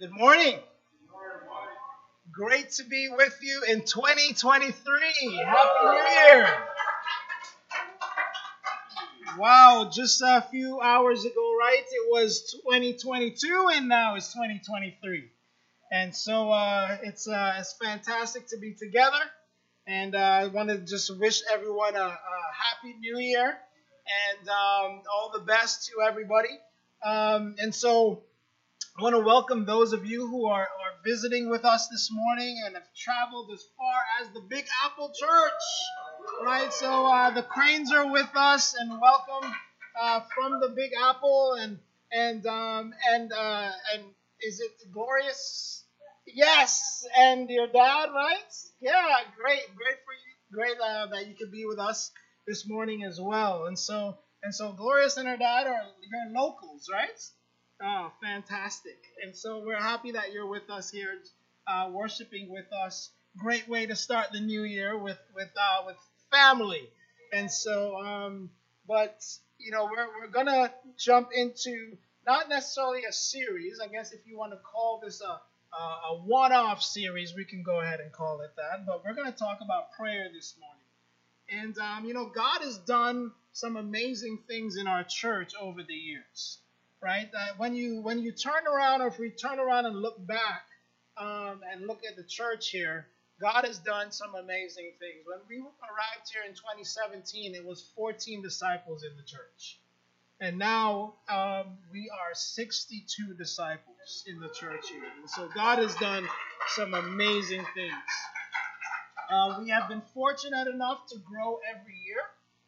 Good morning. Great to be with you in 2023. Happy New Year. Wow, just a few hours ago, right? It was 2022 and now it's 2023. And so uh, it's, uh, it's fantastic to be together. And uh, I want to just wish everyone a, a happy new year and um, all the best to everybody. Um, and so I want to welcome those of you who are, are visiting with us this morning and have traveled as far as the Big Apple Church. Right, so uh, the Cranes are with us, and welcome uh, from the Big Apple, and and um, and uh, and is it glorious? Yes, and your dad, right? Yeah, great, great for you, great uh, that you could be with us this morning as well. And so and so, Glorious and her dad are your locals, right? Oh, fantastic. And so we're happy that you're with us here, uh, worshiping with us. Great way to start the new year with with uh, with family. And so, um, but you know, we're we're gonna jump into not necessarily a series. I guess if you want to call this a a, a one-off series, we can go ahead and call it that. But we're gonna talk about prayer this morning. And um, you know, God has done some amazing things in our church over the years right? That when you when you turn around, or if we turn around and look back um, and look at the church here, God has done some amazing things. When we arrived here in 2017, it was 14 disciples in the church, and now um, we are 62 disciples in the church here. And so God has done some amazing things. Uh, we have been fortunate enough to grow every year.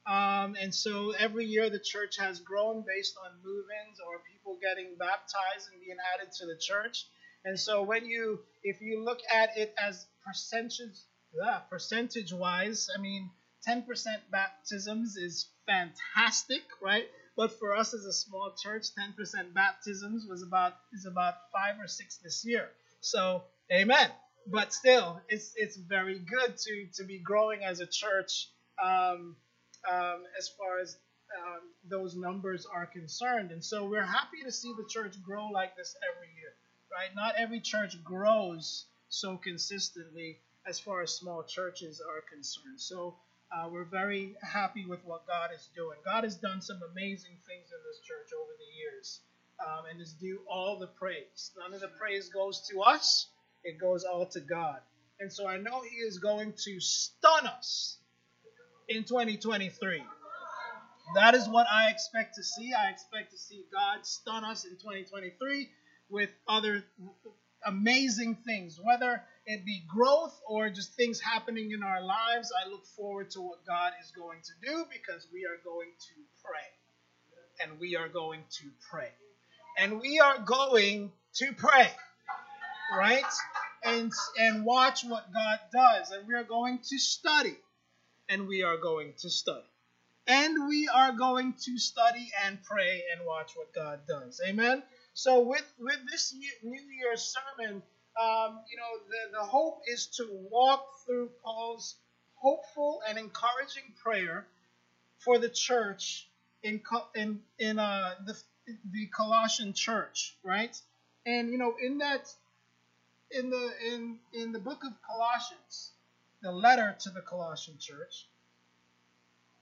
Um, and so every year the church has grown based on move-ins or people getting baptized and being added to the church. And so when you, if you look at it as percentage, yeah, percentage wise, I mean, 10% baptisms is fantastic, right? But for us as a small church, 10% baptisms was about is about five or six this year. So, amen. But still, it's it's very good to to be growing as a church. Um, um, as far as um, those numbers are concerned. And so we're happy to see the church grow like this every year, right? Not every church grows so consistently as far as small churches are concerned. So uh, we're very happy with what God is doing. God has done some amazing things in this church over the years um, and is due all the praise. None of the praise goes to us, it goes all to God. And so I know He is going to stun us in 2023. That is what I expect to see. I expect to see God stun us in 2023 with other amazing things, whether it be growth or just things happening in our lives. I look forward to what God is going to do because we are going to pray. And we are going to pray. And we are going to pray. Right? And and watch what God does. And we are going to study and we are going to study. And we are going to study and pray and watch what God does. Amen. So with with this New Year's sermon, um, you know, the, the hope is to walk through Paul's hopeful and encouraging prayer for the church in in in uh, the the Colossian church, right? And you know, in that in the in in the book of Colossians, the letter to the Colossian church,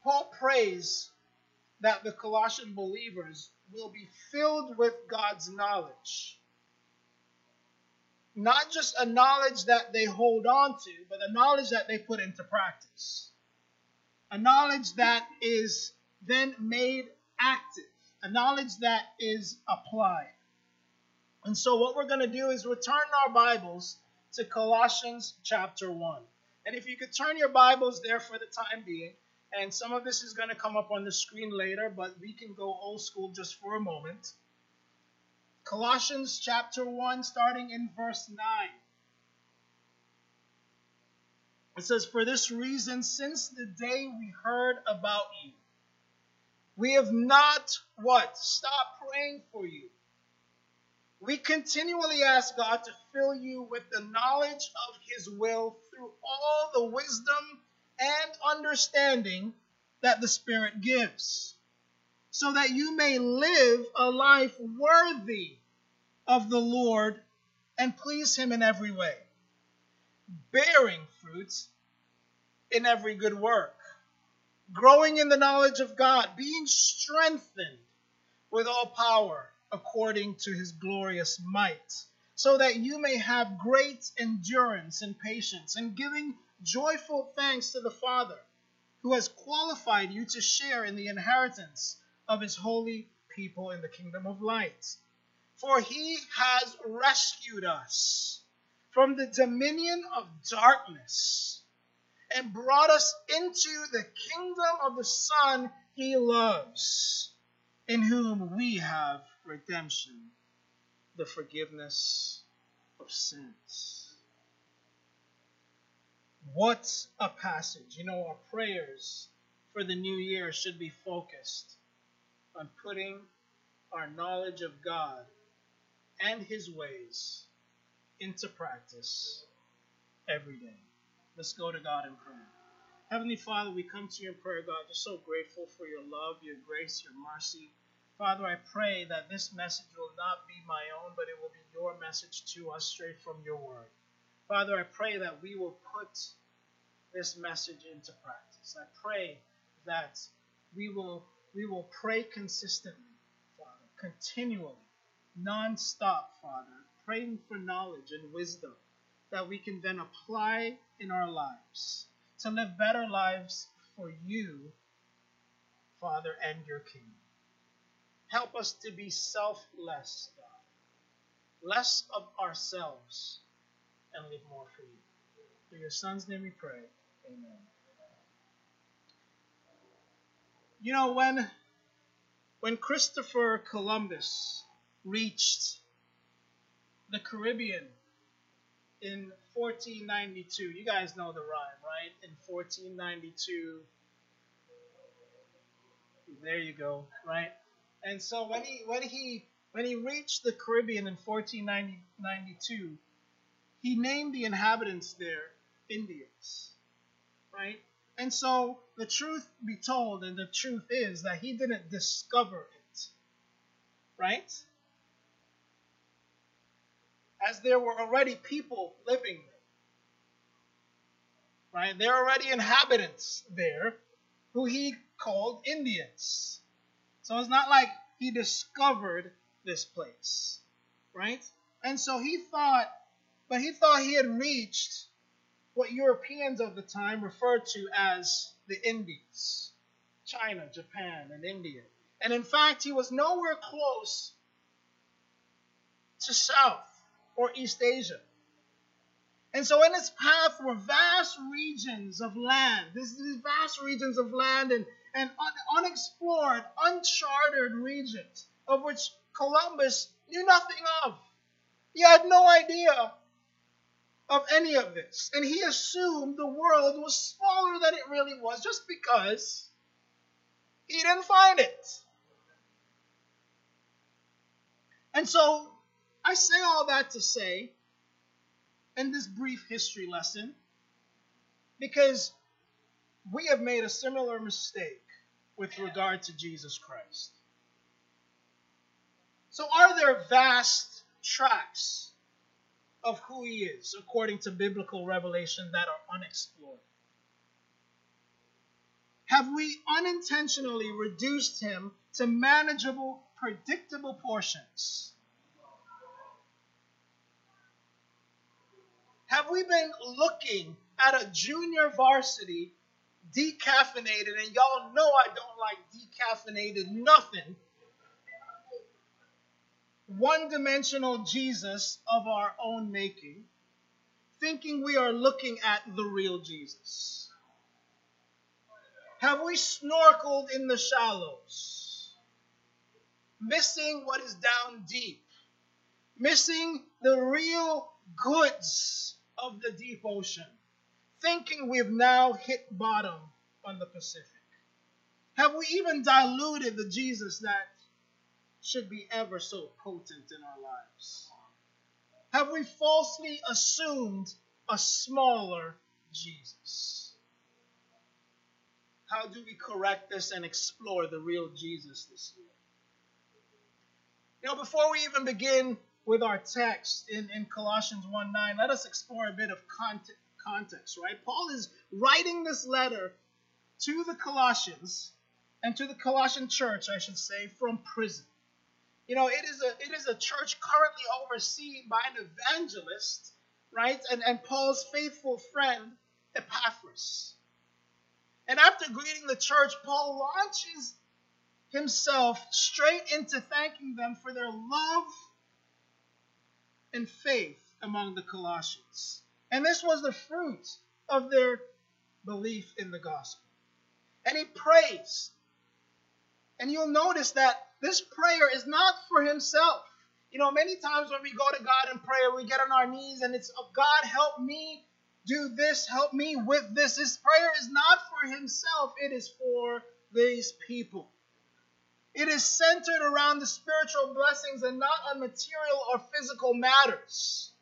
Paul prays that the Colossian believers will be filled with God's knowledge. Not just a knowledge that they hold on to, but a knowledge that they put into practice. A knowledge that is then made active, a knowledge that is applied. And so, what we're going to do is return our Bibles to Colossians chapter 1. And if you could turn your Bibles there for the time being, and some of this is going to come up on the screen later, but we can go old school just for a moment. Colossians chapter 1, starting in verse 9. It says, For this reason, since the day we heard about you, we have not what? Stop praying for you we continually ask God to fill you with the knowledge of His will through all the wisdom and understanding that the Spirit gives, so that you may live a life worthy of the Lord and please Him in every way, bearing fruit in every good work, growing in the knowledge of God, being strengthened with all power according to His glorious might, so that you may have great endurance and patience, and giving joyful thanks to the Father, who has qualified you to share in the inheritance of His holy people in the kingdom of light. For he has rescued us from the dominion of darkness and brought us into the kingdom of the Son he loves, in whom we have redemption, the forgiveness of sins. What a passage. You know, our prayers for the new year should be focused on putting our knowledge of God and His ways into practice every day. Let's go to God in prayer. Heavenly Father, we come to you in prayer, God, just so grateful for your love, your grace, your mercy. Father, I pray that this message will not be my own, but it will be your message to us straight from your word. Father, I pray that we will put this message into practice. I pray that we will we will pray consistently, Father, continually, non-stop, Father, praying for knowledge and wisdom that we can then apply in our lives to live better lives for you, Father, and your kingdom. Help us to be selfless, God, less of ourselves, and live more for you. In your Son's name we pray. Amen. You know, when when Christopher Columbus reached the Caribbean in 1492, you guys know the rhyme, right? In 1492, there you go, right? And so when he when he when he reached the Caribbean in 1492, he named the inhabitants there Indians, right? And so the truth be told, and the truth is that he didn't discover it, right? As there were already people living there, right? There are already inhabitants there who he called Indians. So it's not like he discovered this place, right? And so he thought, but he thought he had reached what Europeans of the time referred to as the Indies China, Japan, and India. And in fact, he was nowhere close to South or East Asia. And so in his path were vast regions of land, these vast regions of land and, and un, unexplored, uncharted regions of which Columbus knew nothing of. He had no idea of any of this. And he assumed the world was smaller than it really was just because he didn't find it. And so I say all that to say, in this brief history lesson, because we have made a similar mistake with regard to Jesus Christ. So, are there vast tracts of who he is according to biblical revelation that are unexplored? Have we unintentionally reduced him to manageable, predictable portions? Have we been looking at a junior varsity decaffeinated, and y'all know I don't like decaffeinated nothing? one dimensional Jesus of our own making, thinking we are looking at the real Jesus? Have we snorkeled in the shallows, missing what is down deep, missing the real goods of the deep ocean, thinking we've now hit bottom on the Pacific? Have we even diluted the Jesus that should be ever so potent in our lives? Have we falsely assumed a smaller Jesus? How do we correct this and explore the real Jesus this year? You know, before we even begin with our text in, in Colossians 1 9, let us explore a bit of context, context, right? Paul is writing this letter to the Colossians and to the Colossian church, I should say, from prison. You know, it is a it is a church currently overseen by an evangelist, right? And and Paul's faithful friend Epaphras. And after greeting the church, Paul launches himself straight into thanking them for their love and faith among the Colossians. And this was the fruit of their belief in the gospel. And he prays. And you'll notice that this prayer is not for himself. You know, many times when we go to God in prayer, we get on our knees and it's, oh, God, help me do this, help me with this. His prayer is not for himself, it is for these people. It is centered around the spiritual blessings and not on material or physical matters.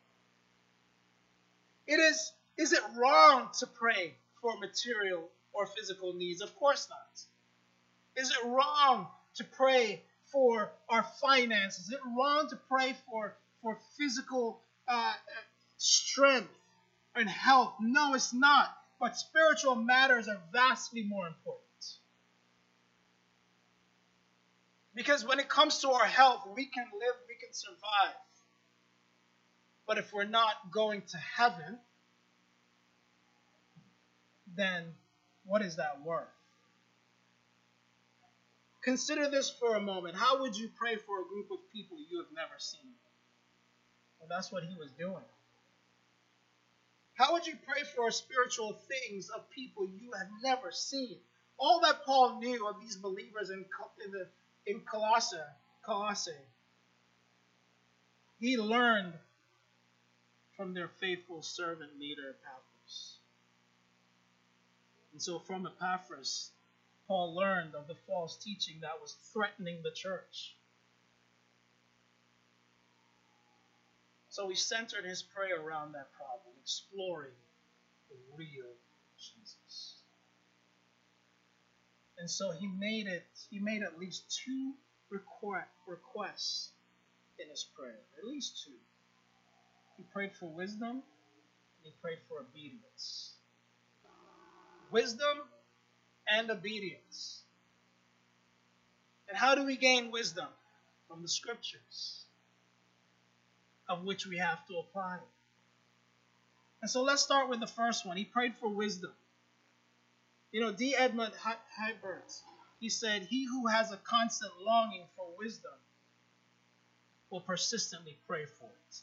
It is is it wrong to pray for material or physical needs? Of course not. Is it wrong to pray for our finances? Is it wrong to pray for for physical uh, strength and health? No, it's not. But spiritual matters are vastly more important. Because when it comes to our health, we can live, we can survive. But if we're not going to heaven, then what is that worth? Consider this for a moment. How would you pray for a group of people you have never seen? Well, that's what he was doing. How would you pray for spiritual things of people you have never seen? All that Paul knew of these believers in, in the in Colossae, Colossae, he learned from their faithful servant leader Epaphras. And so from Epaphras, Paul learned of the false teaching that was threatening the church. So he centered his prayer around that problem, exploring the real Jesus. And so he made it, he made at least two requests in his prayer. At least two. He prayed for wisdom he prayed for obedience. Wisdom and obedience. And how do we gain wisdom? From the scriptures, of which we have to apply. And so let's start with the first one. He prayed for wisdom. You know, D. Edmund Hiebert, he said, He who has a constant longing for wisdom will persistently pray for it.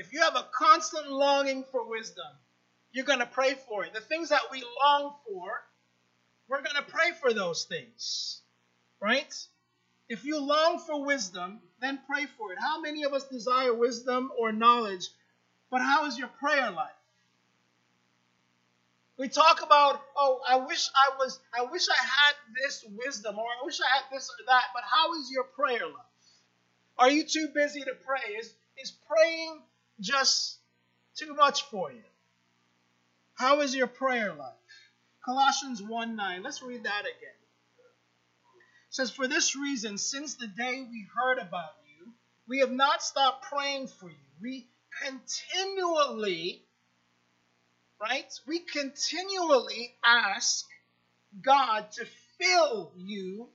If you have a constant longing for wisdom, you're going to pray for it. The things that we long for, we're going to pray for those things. Right? If you long for wisdom, then pray for it. How many of us desire wisdom or knowledge? But how is your prayer life? We talk about, oh, I wish I was, I wish I had this wisdom, or I wish I had this or that, but how is your prayer life? Are you too busy to pray? Is, is praying just too much for you? How is your prayer life? Colossians 1 9. Let's read that again. It says, For this reason, since the day we heard about you, we have not stopped praying for you. We continually right? We continually ask God to fill you.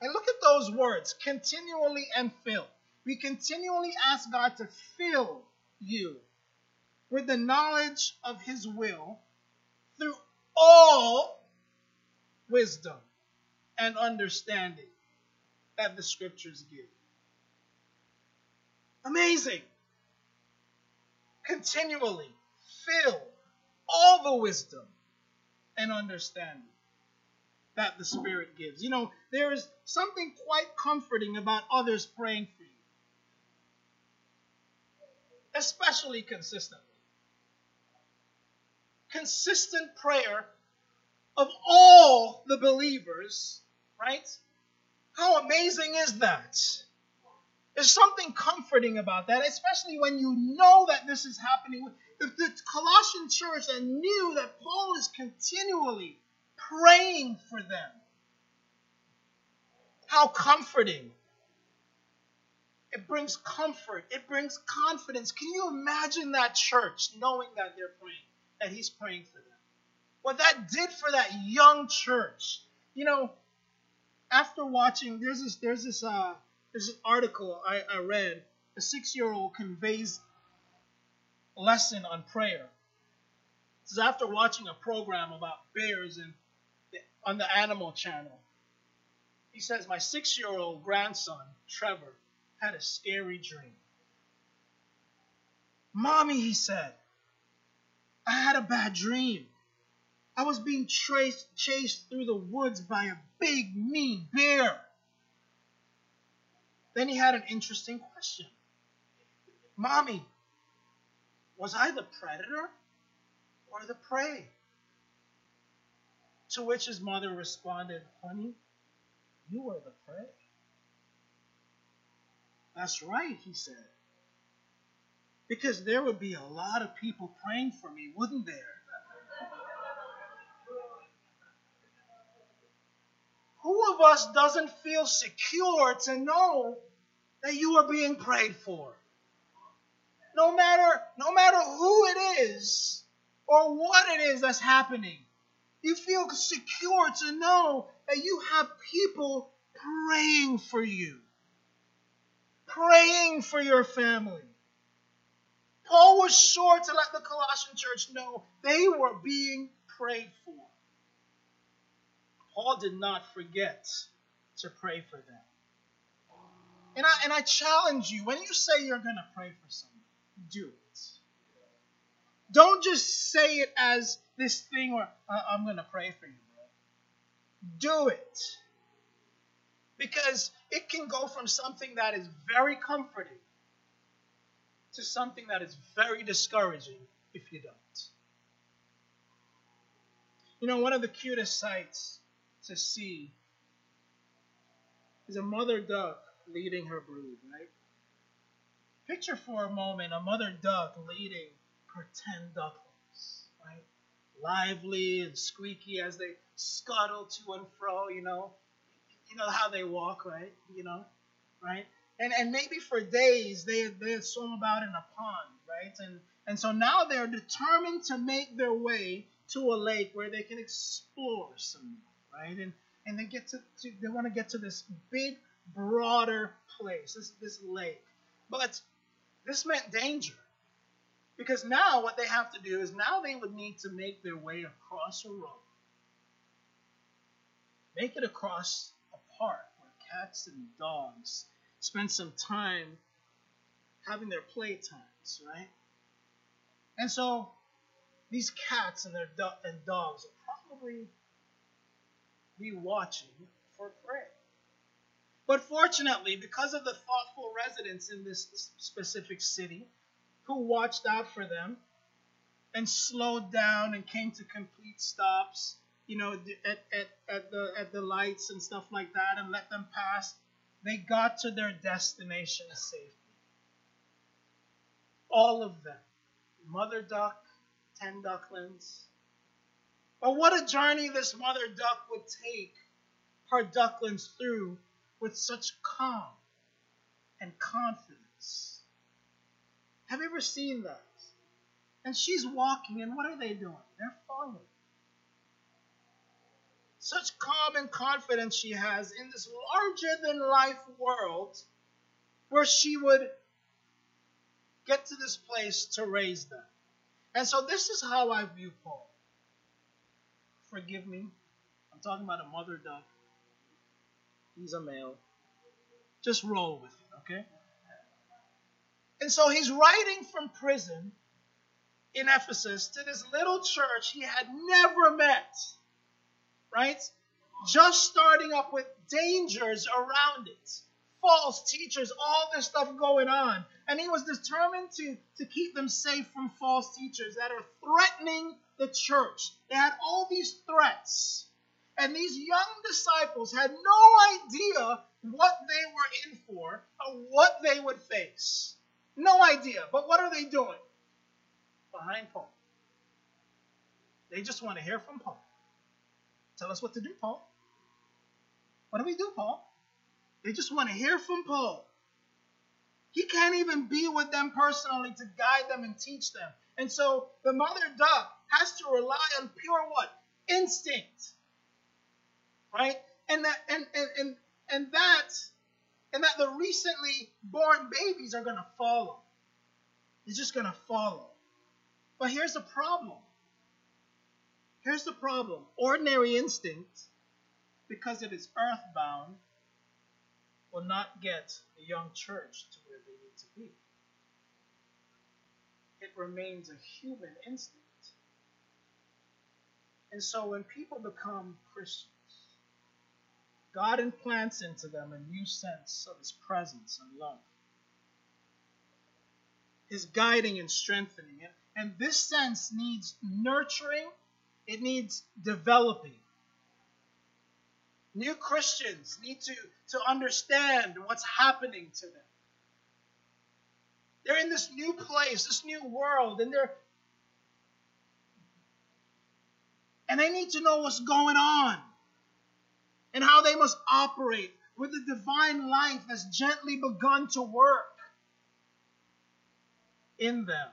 And look at those words continually and fill. We continually ask God to fill you with the knowledge of His will through all wisdom and understanding that the scriptures give. Amazing. Continually fill all the wisdom and understanding that the Spirit gives. You know, there is something quite comforting about others praying for you, especially consistently. Consistent prayer of all the believers, right? How amazing is that? There's something comforting about that, especially when you know that this is happening. If the Colossian church knew that Paul is continually praying for them, how comforting It brings comfort. It brings confidence. Can you imagine that church knowing that they're praying, that he's praying for them? What that did for that young church. You know, after watching, there's this, there's this, uh, there's this article I, I read. A six-year-old conveys lesson on prayer. This is after watching a program about bears and on the Animal Channel. He says, My six year old grandson, Trevor, had a scary dream. Mommy, he said, I had a bad dream. I was being traced, chased through the woods by a big, mean bear. Then he had an interesting question Mommy, was I the predator or the prey? To which his mother responded, Honey, you were the prey. That's right, he said. Because there would be a lot of people praying for me, wouldn't there? Who of us doesn't feel secure to know that you are being prayed for? No matter no matter who it is or what it is that's happening, you feel secure to know that you have people praying for you, praying for your family. Paul was sure to let the Colossian church know they were being prayed for. Paul did not forget to pray for them. And I, and I challenge you when you say you're going to pray for someone, do it. Don't just say it as this thing where I'm going to pray for you, bro. Do it. Because it can go from something that is very comforting to something that is very discouraging if you don't. You know, one of the cutest sights to see is a mother duck leading her brood, right? Picture for a moment a mother duck leading her 10 ducklings, right? Lively and squeaky as they scuttle to and fro, you know. You know how they walk, right? You know, right? And and maybe for days they they swim about in a pond, right? And and so now they're determined to make their way to a lake where they can explore some, right? And and they get to, to they want to get to this big, broader place, this this lake. But this meant danger. Because now what they have to do is now they would need to make their way across a road. Make it across park where cats and dogs spend some time having their playtimes, right? And so these cats and their do- and dogs will probably be watching for prey. But fortunately, because of the thoughtful residents in this specific city, who watched out for them and slowed down and came to complete stops, you know, at, at, at, the, at the lights and stuff like that and let them pass. They got to their destination safely. All of them. Mother duck, ten ducklings. But what a journey this mother duck would take her ducklings through with such calm and confidence. Have you ever seen that? And she's walking, and what are they doing? They're following. Such calm and confidence she has in this larger than life world where she would get to this place to raise them. And so this is how I view Paul. Forgive me. I'm talking about a mother duck. He's a male. Just roll with it, okay? And so he's writing from prison in Ephesus to this little church he had never met, right? Just starting up with dangers around it, false teachers, all this stuff going on. And he was determined to, to keep them safe from false teachers that are threatening the church. They had all these threats. And these young disciples had no idea what they were in for or what they would face. No idea. But what are they doing? Behind Paul. They just want to hear from Paul. Tell us what to do, Paul. What do we do, Paul? They just want to hear from Paul. He can't even be with them personally to guide them and teach them. And so the mother duck has to rely on pure what? Instinct. Right? And that and and and, and that and that the recently born babies are gonna follow. It's just gonna follow. But here's the problem. Here's the problem. Ordinary instinct, because it is earthbound, will not get a young church to where they need to be. It remains a human instinct. And so when people become Christians, God implants into them a new sense of His presence and love, His guiding and strengthening. And, and this sense needs nurturing, it needs developing. New Christians need to, to understand what's happening to them. They're in this new place, this new world, and they're and they need to know what's going on and how they must operate with the divine life that's gently begun to work in them.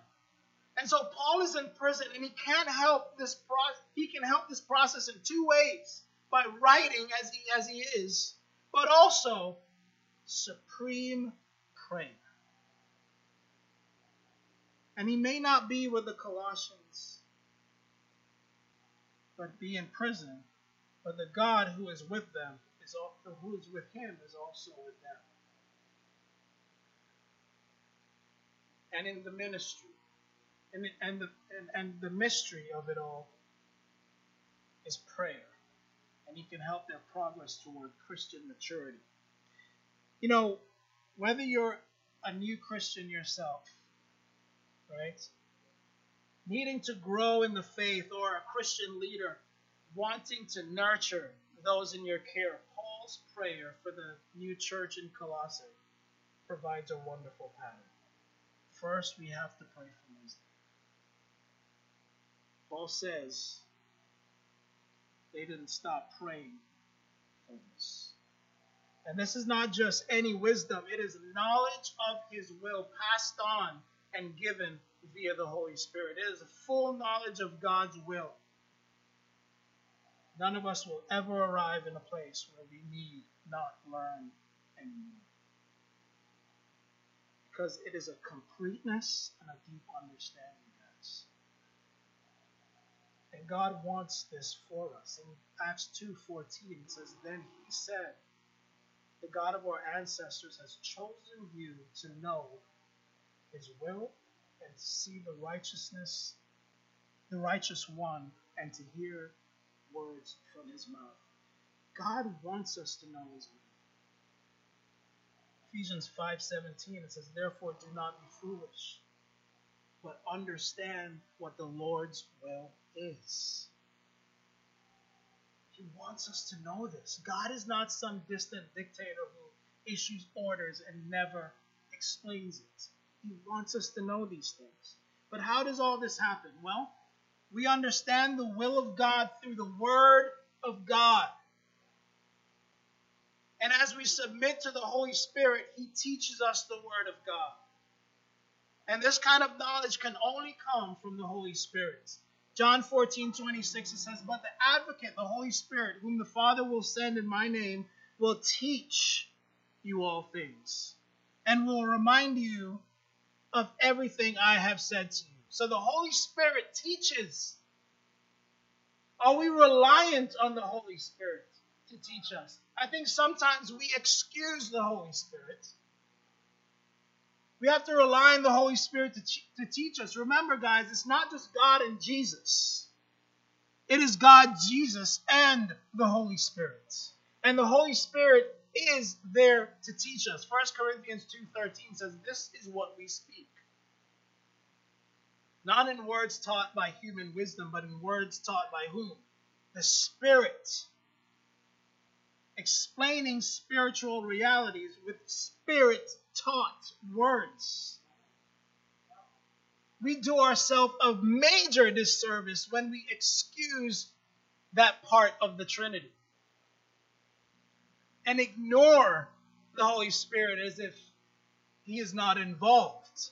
And so Paul is in prison and he can't help this process. He can help this process in two ways by writing as he as he is, but also supreme prayer. And he may not be with the Colossians, but be in prison. But the God who is with them is also, who is with him is also with them. And in the ministry, and, and, the, and, and the mystery of it all is prayer. And he can help their progress toward Christian maturity. You know, whether you're a new Christian yourself, right? Needing to grow in the faith or a Christian leader wanting to nurture those in your care. Paul's prayer for the new church in Colossae provides a wonderful pattern. First, we have to pray for wisdom. Paul says they didn't stop praying for this. And this is not just any wisdom, it is knowledge of his will passed on and given via the Holy Spirit. It is a full knowledge of God's will. None of us will ever arrive in a place where we need not learn anymore. Because it is a completeness and a deep understanding. And God wants this for us. In Acts 2.14 it says, Then he said, The God of our ancestors has chosen you to know his will and to see the righteousness, the righteous one, and to hear words from his mouth. God wants us to know his will. Ephesians 5:17 it says therefore do not be foolish but understand what the Lord's will is. He wants us to know this. God is not some distant dictator who issues orders and never explains it. He wants us to know these things. But how does all this happen? Well, we understand the will of God through the Word of God. And as we submit to the Holy Spirit, He teaches us the Word of God. And this kind of knowledge can only come from the Holy Spirit. John 14, 26, it says, But the advocate, the Holy Spirit, whom the Father will send in my name, will teach you all things and will remind you of everything I have said to you. So the Holy Spirit teaches. Are we reliant on the Holy Spirit to teach us? I think sometimes we excuse the Holy Spirit. We have to rely on the Holy Spirit to, to teach us. Remember, guys, it's not just God and Jesus. It is God, Jesus, and the Holy Spirit. And the Holy Spirit is there to teach us. 1 Corinthians 2.13 says, This is what we speak not in words taught by human wisdom, but in words taught by whom? The Spirit. Explaining spiritual realities with Spirit taught words. We do ourselves a major disservice when we excuse that part of the Trinity and ignore the Holy Spirit as if he is not involved.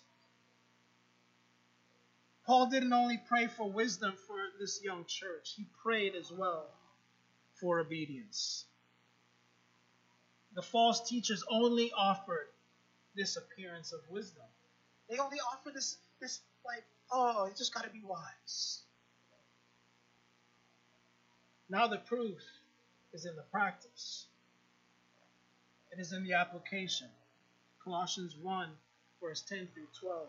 Paul didn't only pray for wisdom for this young church, he prayed as well for obedience. The false teachers only offered this appearance of wisdom. They only offer this, this like, oh, you just got to be wise. Now the proof is in the practice. It is in the application. Colossians 1, verse 10 through 12.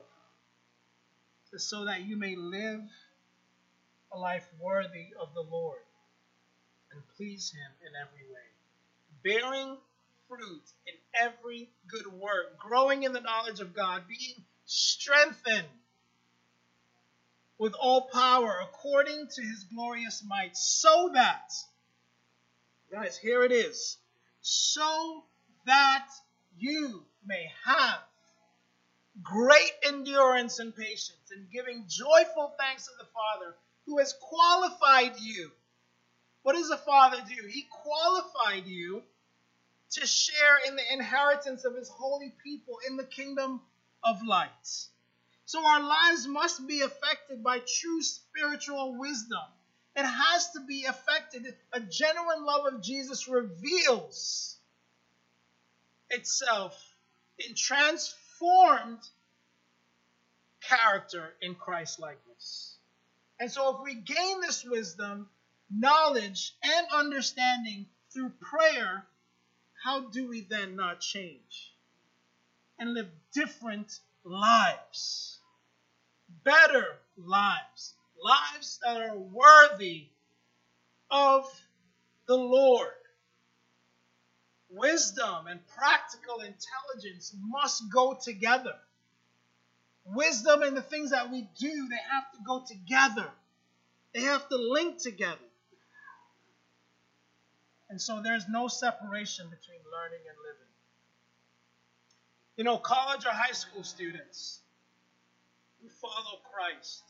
Says, so that you may live a life worthy of the Lord and please Him in every way, bearing fruit in every good work, growing in the knowledge of God, being strengthened with all power according to His glorious might, so that, guys, here it is, so that you may have great endurance and patience and giving joyful thanks to the Father who has qualified you. What does the Father do? He qualified you to share in the inheritance of his holy people in the kingdom of light. So our lives must be affected by true spiritual wisdom. It has to be affected. A genuine love of Jesus reveals itself in transformed character in Christ likeness. And so, if we gain this wisdom, knowledge, and understanding through prayer, how do we then not change and live different lives? Better lives, lives that are worthy of the Lord. Wisdom and practical intelligence must go together. Wisdom and the things that we do, they have to go together. They have to link together. And so there's no separation between learning and living. You know, college or high school students who follow Christ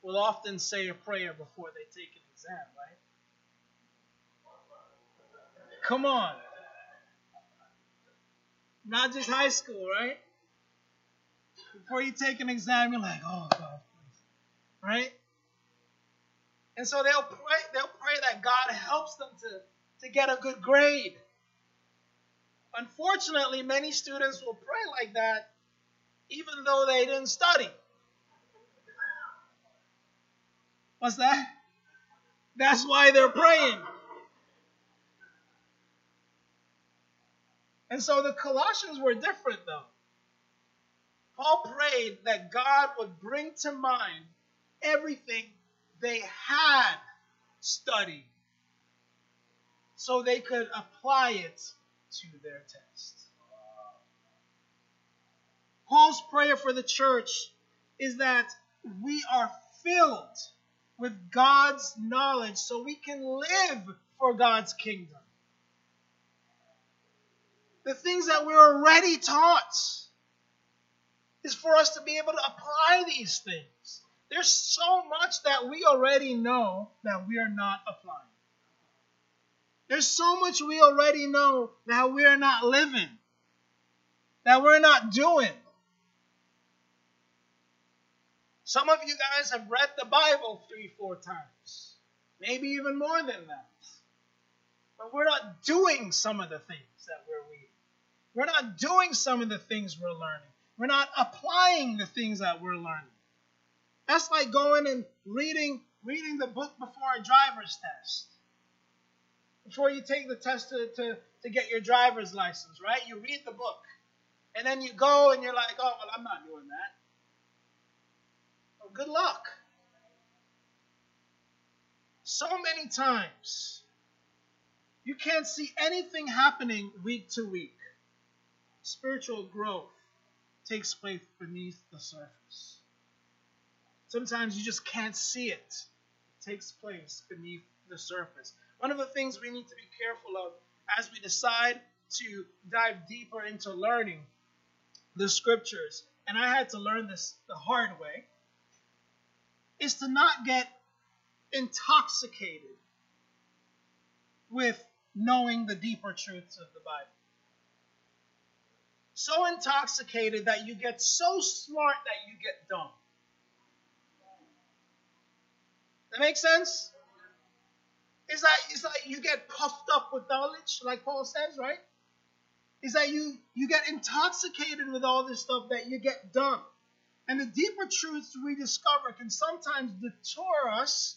will often say a prayer before they take an exam, right? Come on. Not just high school, right? Before you take an exam, you're like, oh God, please. Right? And so they'll pray, they'll pray that God helps them to, to get a good grade. Unfortunately, many students will pray like that even though they didn't study. What's that? That's why they're praying. And so the Colossians were different, though. Paul prayed that God would bring to mind everything they had studied so they could apply it to their test. Paul's prayer for the church is that we are filled with God's knowledge so we can live for God's kingdom. The things that we're already taught is for us to be able to apply these things. There's so much that we already know that we are not applying. There's so much we already know that we are not living, that we're not doing. Some of you guys have read the Bible three, four times, maybe even more than that. But we're not doing some of the things that we're reading. We're not doing some of the things we're learning. We're not applying the things that we're learning. That's like going and reading reading the book before a driver's test. Before you take the test to, to, to get your driver's license, right? You read the book. And then you go and you're like, oh, well, I'm not doing that. Well, good luck. So many times, you can't see anything happening week to week. Spiritual growth takes place beneath the surface. Sometimes you just can't see it. It takes place beneath the surface. One of the things we need to be careful of as we decide to dive deeper into learning the scriptures, and I had to learn this the hard way, is to not get intoxicated with knowing the deeper truths of the Bible. so intoxicated that you get so smart that you get dumb. That makes sense? Is that is that you get puffed up with knowledge, like Paul says, right? Is that you you get intoxicated with all this stuff that you get dumb. And the deeper truths we discover can sometimes detour us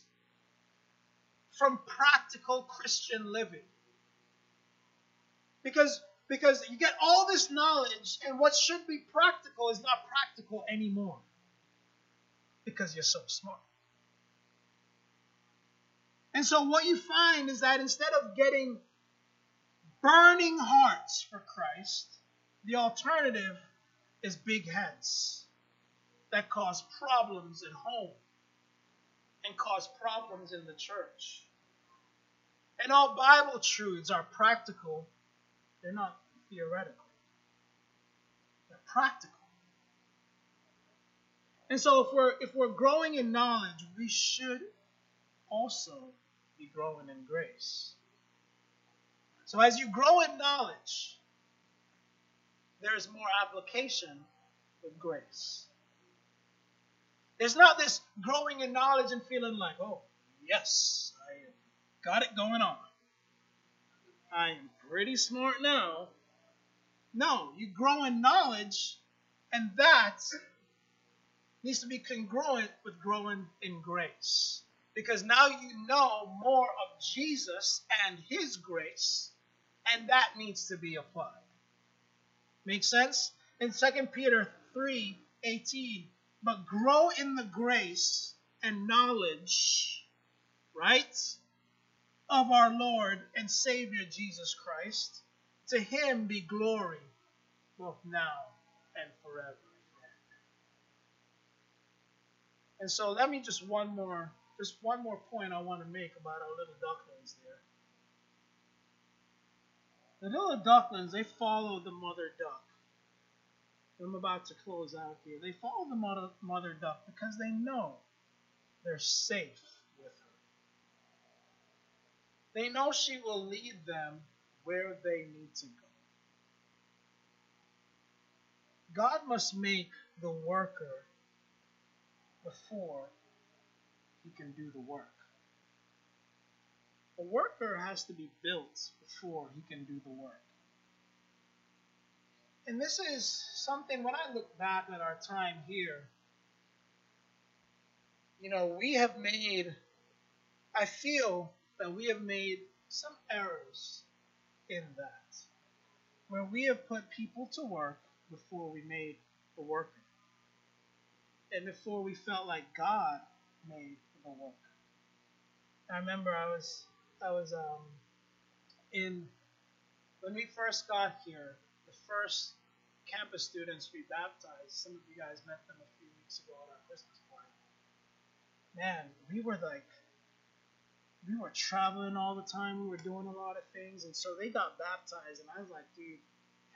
from practical Christian living. Because because you get all this knowledge and what should be practical is not practical anymore. Because you're so smart. And so what you find is that instead of getting burning hearts for Christ, the alternative is big heads that cause problems at home and cause problems in the church. And all Bible truths are practical, they're not theoretical. They're practical. And so if we're if we're growing in knowledge, we should also be growing in grace. So as you grow in knowledge, there is more application with grace. There's not this growing in knowledge and feeling like, oh, yes, I got it going on. I am pretty smart now. No, you grow in knowledge, and that needs to be congruent with growing in grace. Because now you know more of Jesus and his grace, and that needs to be applied. Make sense? In 2 Peter 3 18, but grow in the grace and knowledge, right, of our Lord and Savior Jesus Christ. To him be glory, both now and forever. And so let me just one more, just one more point I want to make about our little ducklings there. The little ducklings, they follow the mother duck. I'm about to close out here. They follow the mother, mother duck because they know they're safe with her. They know she will lead them where they need to go. God must make the worker before he can do the work. A worker has to be built before he can do the work. And this is something, when I look back at our time here, you know, we have made, I feel that we have made some errors in that, where we have put people to work before we made the worker, and before we felt like God made work. I remember I was, I was um, in when we first got here The first campus students we baptized. Some of you guys met them a few weeks ago at our Christmas party. Man, we were like, we were traveling all the time. We were doing a lot of things, and so they got baptized, and I was like, dude,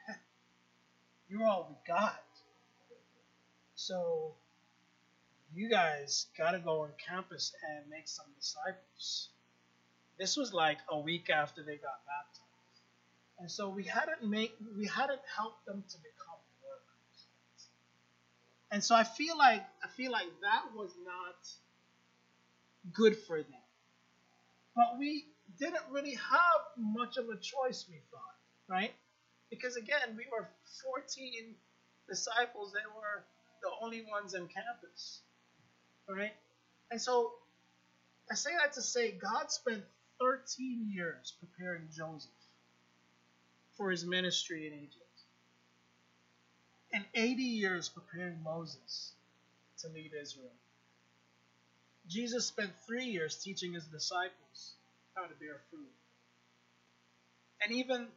you're all we got. So you guys got to go on campus and make some disciples. This was like a week after they got baptized. And so we hadn't make we hadn't helped them to become workers. And so I feel like I feel like that was not good for them. But we didn't really have much of a choice, we thought, right? Because again, we were 14 disciples, they were the only ones in campus. Right? And so I say that to say God spent 13 years preparing Joseph for his ministry in Egypt, and 80 years preparing Moses to lead Israel. Jesus spent three years teaching his disciples how to bear fruit. And even,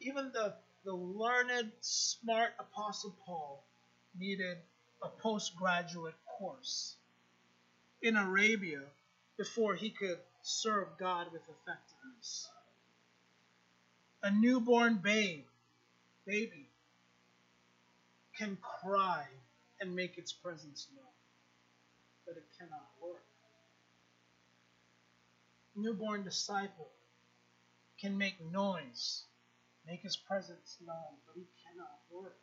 even the, the learned, smart Apostle Paul needed a postgraduate course in Arabia before he could serve God with effectiveness a newborn babe, baby, can cry and make its presence known, but it cannot work. Newborn disciple can make noise, make his presence known, but he cannot work.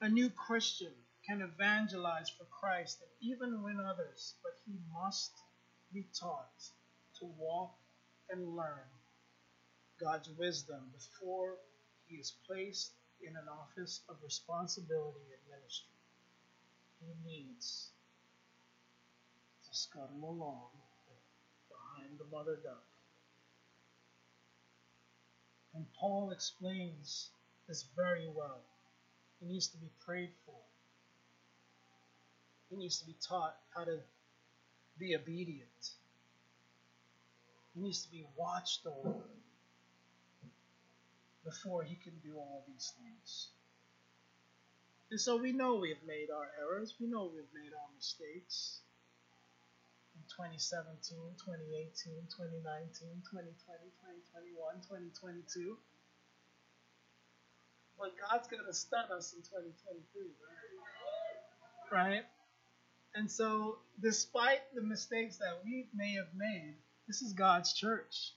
A new Christian can evangelize for Christ and even win others, but he must be taught to walk and learn God's wisdom before he is placed in an office of responsibility and ministry. He needs to scuttle along behind the mother duck. And Paul explains this very well. He needs to be prayed for. He needs to be taught how to be obedient. He needs to be watched over before he can do all these things. And so we know we've made our errors. We know we've made our mistakes. In 2017, 2018, 2019, 2020, 2021, 2022. But God's going to stun us in 2023, right? Right? And so, despite the mistakes that we may have made, this is God's church.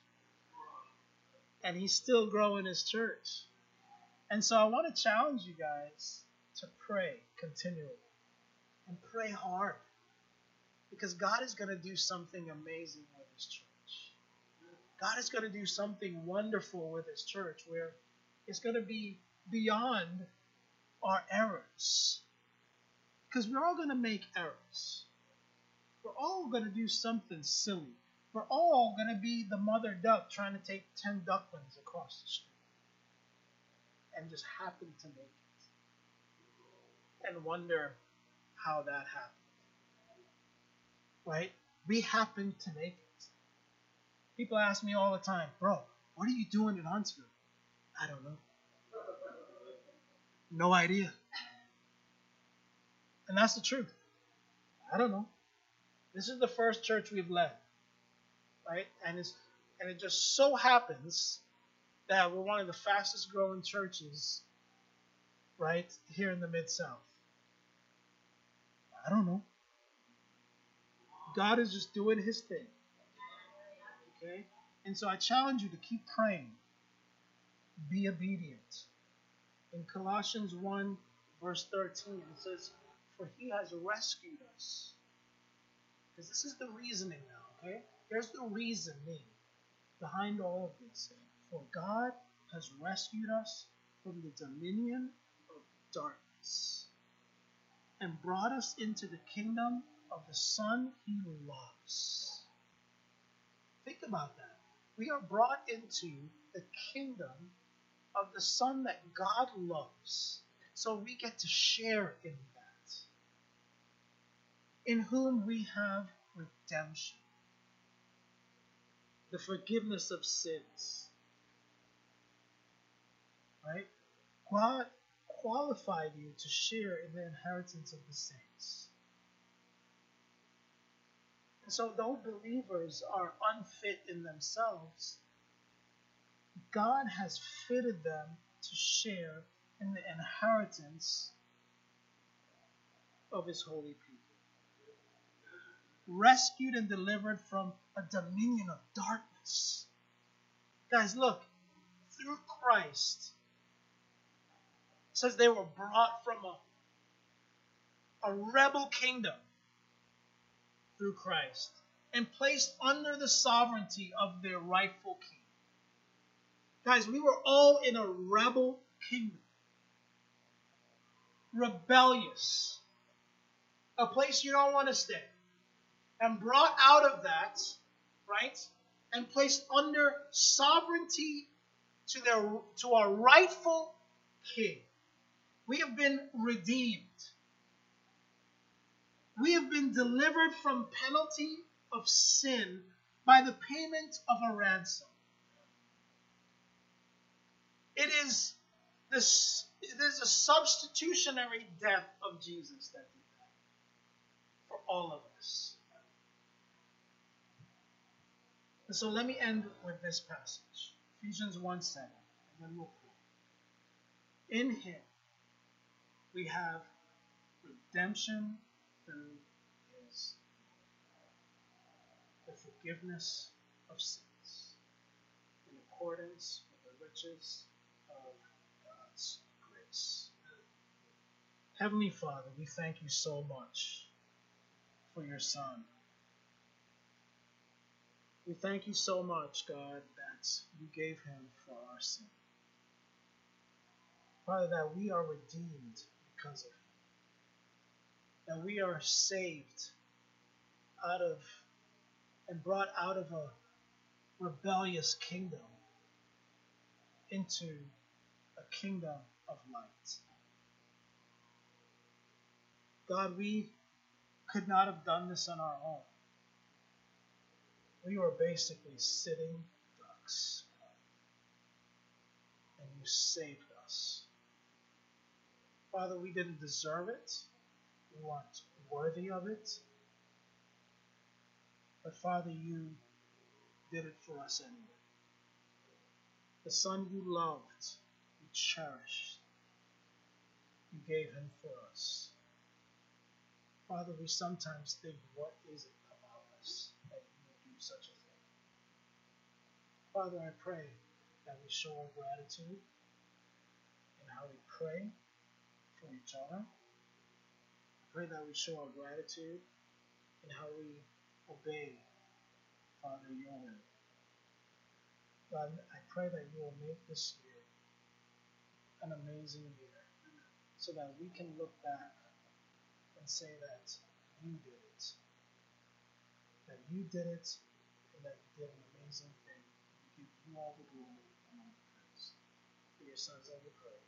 And He's still growing His church. And so, I want to challenge you guys to pray continually and pray hard because God is going to do something amazing with His church. God is going to do something wonderful with His church where it's going to be beyond our errors. Because we're all going to make errors. We're all going to do something silly. We're all going to be the mother duck trying to take 10 ducklings across the street and just happen to make it and wonder how that happened. Right? We happen to make it. People ask me all the time, bro, what are you doing in Huntsville? I don't know. No idea. And that's the truth. I don't know. This is the first church we've led. Right? And it's and it just so happens that we're one of the fastest growing churches right here in the mid south. I don't know. God is just doing his thing. Okay? And so I challenge you to keep praying. Be obedient. In Colossians 1, verse 13, it says, For he has rescued us. Because this is the reasoning now, okay? Here's the reasoning behind all of this. For God has rescued us from the dominion of darkness and brought us into the kingdom of the Son he loves. Think about that. We are brought into the kingdom of the Son that God loves. So we get to share in that. In whom we have redemption, the forgiveness of sins. Right? God qualified you to share in the inheritance of the saints. And so, though believers are unfit in themselves, God has fitted them to share in the inheritance of his holy people. Rescued and delivered from a dominion of darkness. Guys, look, through Christ, says they were brought from a, a rebel kingdom through Christ and placed under the sovereignty of their rightful king. Guys, we were all in a rebel kingdom. Rebellious. A place you don't want to stay. And brought out of that, right? And placed under sovereignty to their to our rightful king. We have been redeemed. We have been delivered from penalty of sin by the payment of a ransom. It is this is a substitutionary death of Jesus that did that for all of us. And so let me end with this passage. Ephesians 1 7. And then we'll pray. In him we have redemption through his the forgiveness of sins in accordance with the riches of God's grace. Heavenly Father, we thank you so much for your Son. We thank you so much, God, that you gave him for our sin. Father, that we are redeemed because of him. That we are saved out of and brought out of a rebellious kingdom into a kingdom of light. God, we could not have done this on our own. We were basically sitting ducks. And you saved us. Father, we didn't deserve it. We weren't worthy of it. But Father, you did it for us anyway. The Son you loved, you cherished, you gave him for us. Father, we sometimes think, what is it about us that you would do such a thing? Father, I pray that we show our gratitude in how we pray for each other. I pray that we show our gratitude in how we obey, Father, your will. God, I pray that you will make this year an amazing year so that we can look back and say that you did it. That you did it and that you did an amazing you all the glory and all the. For your sons I will pray.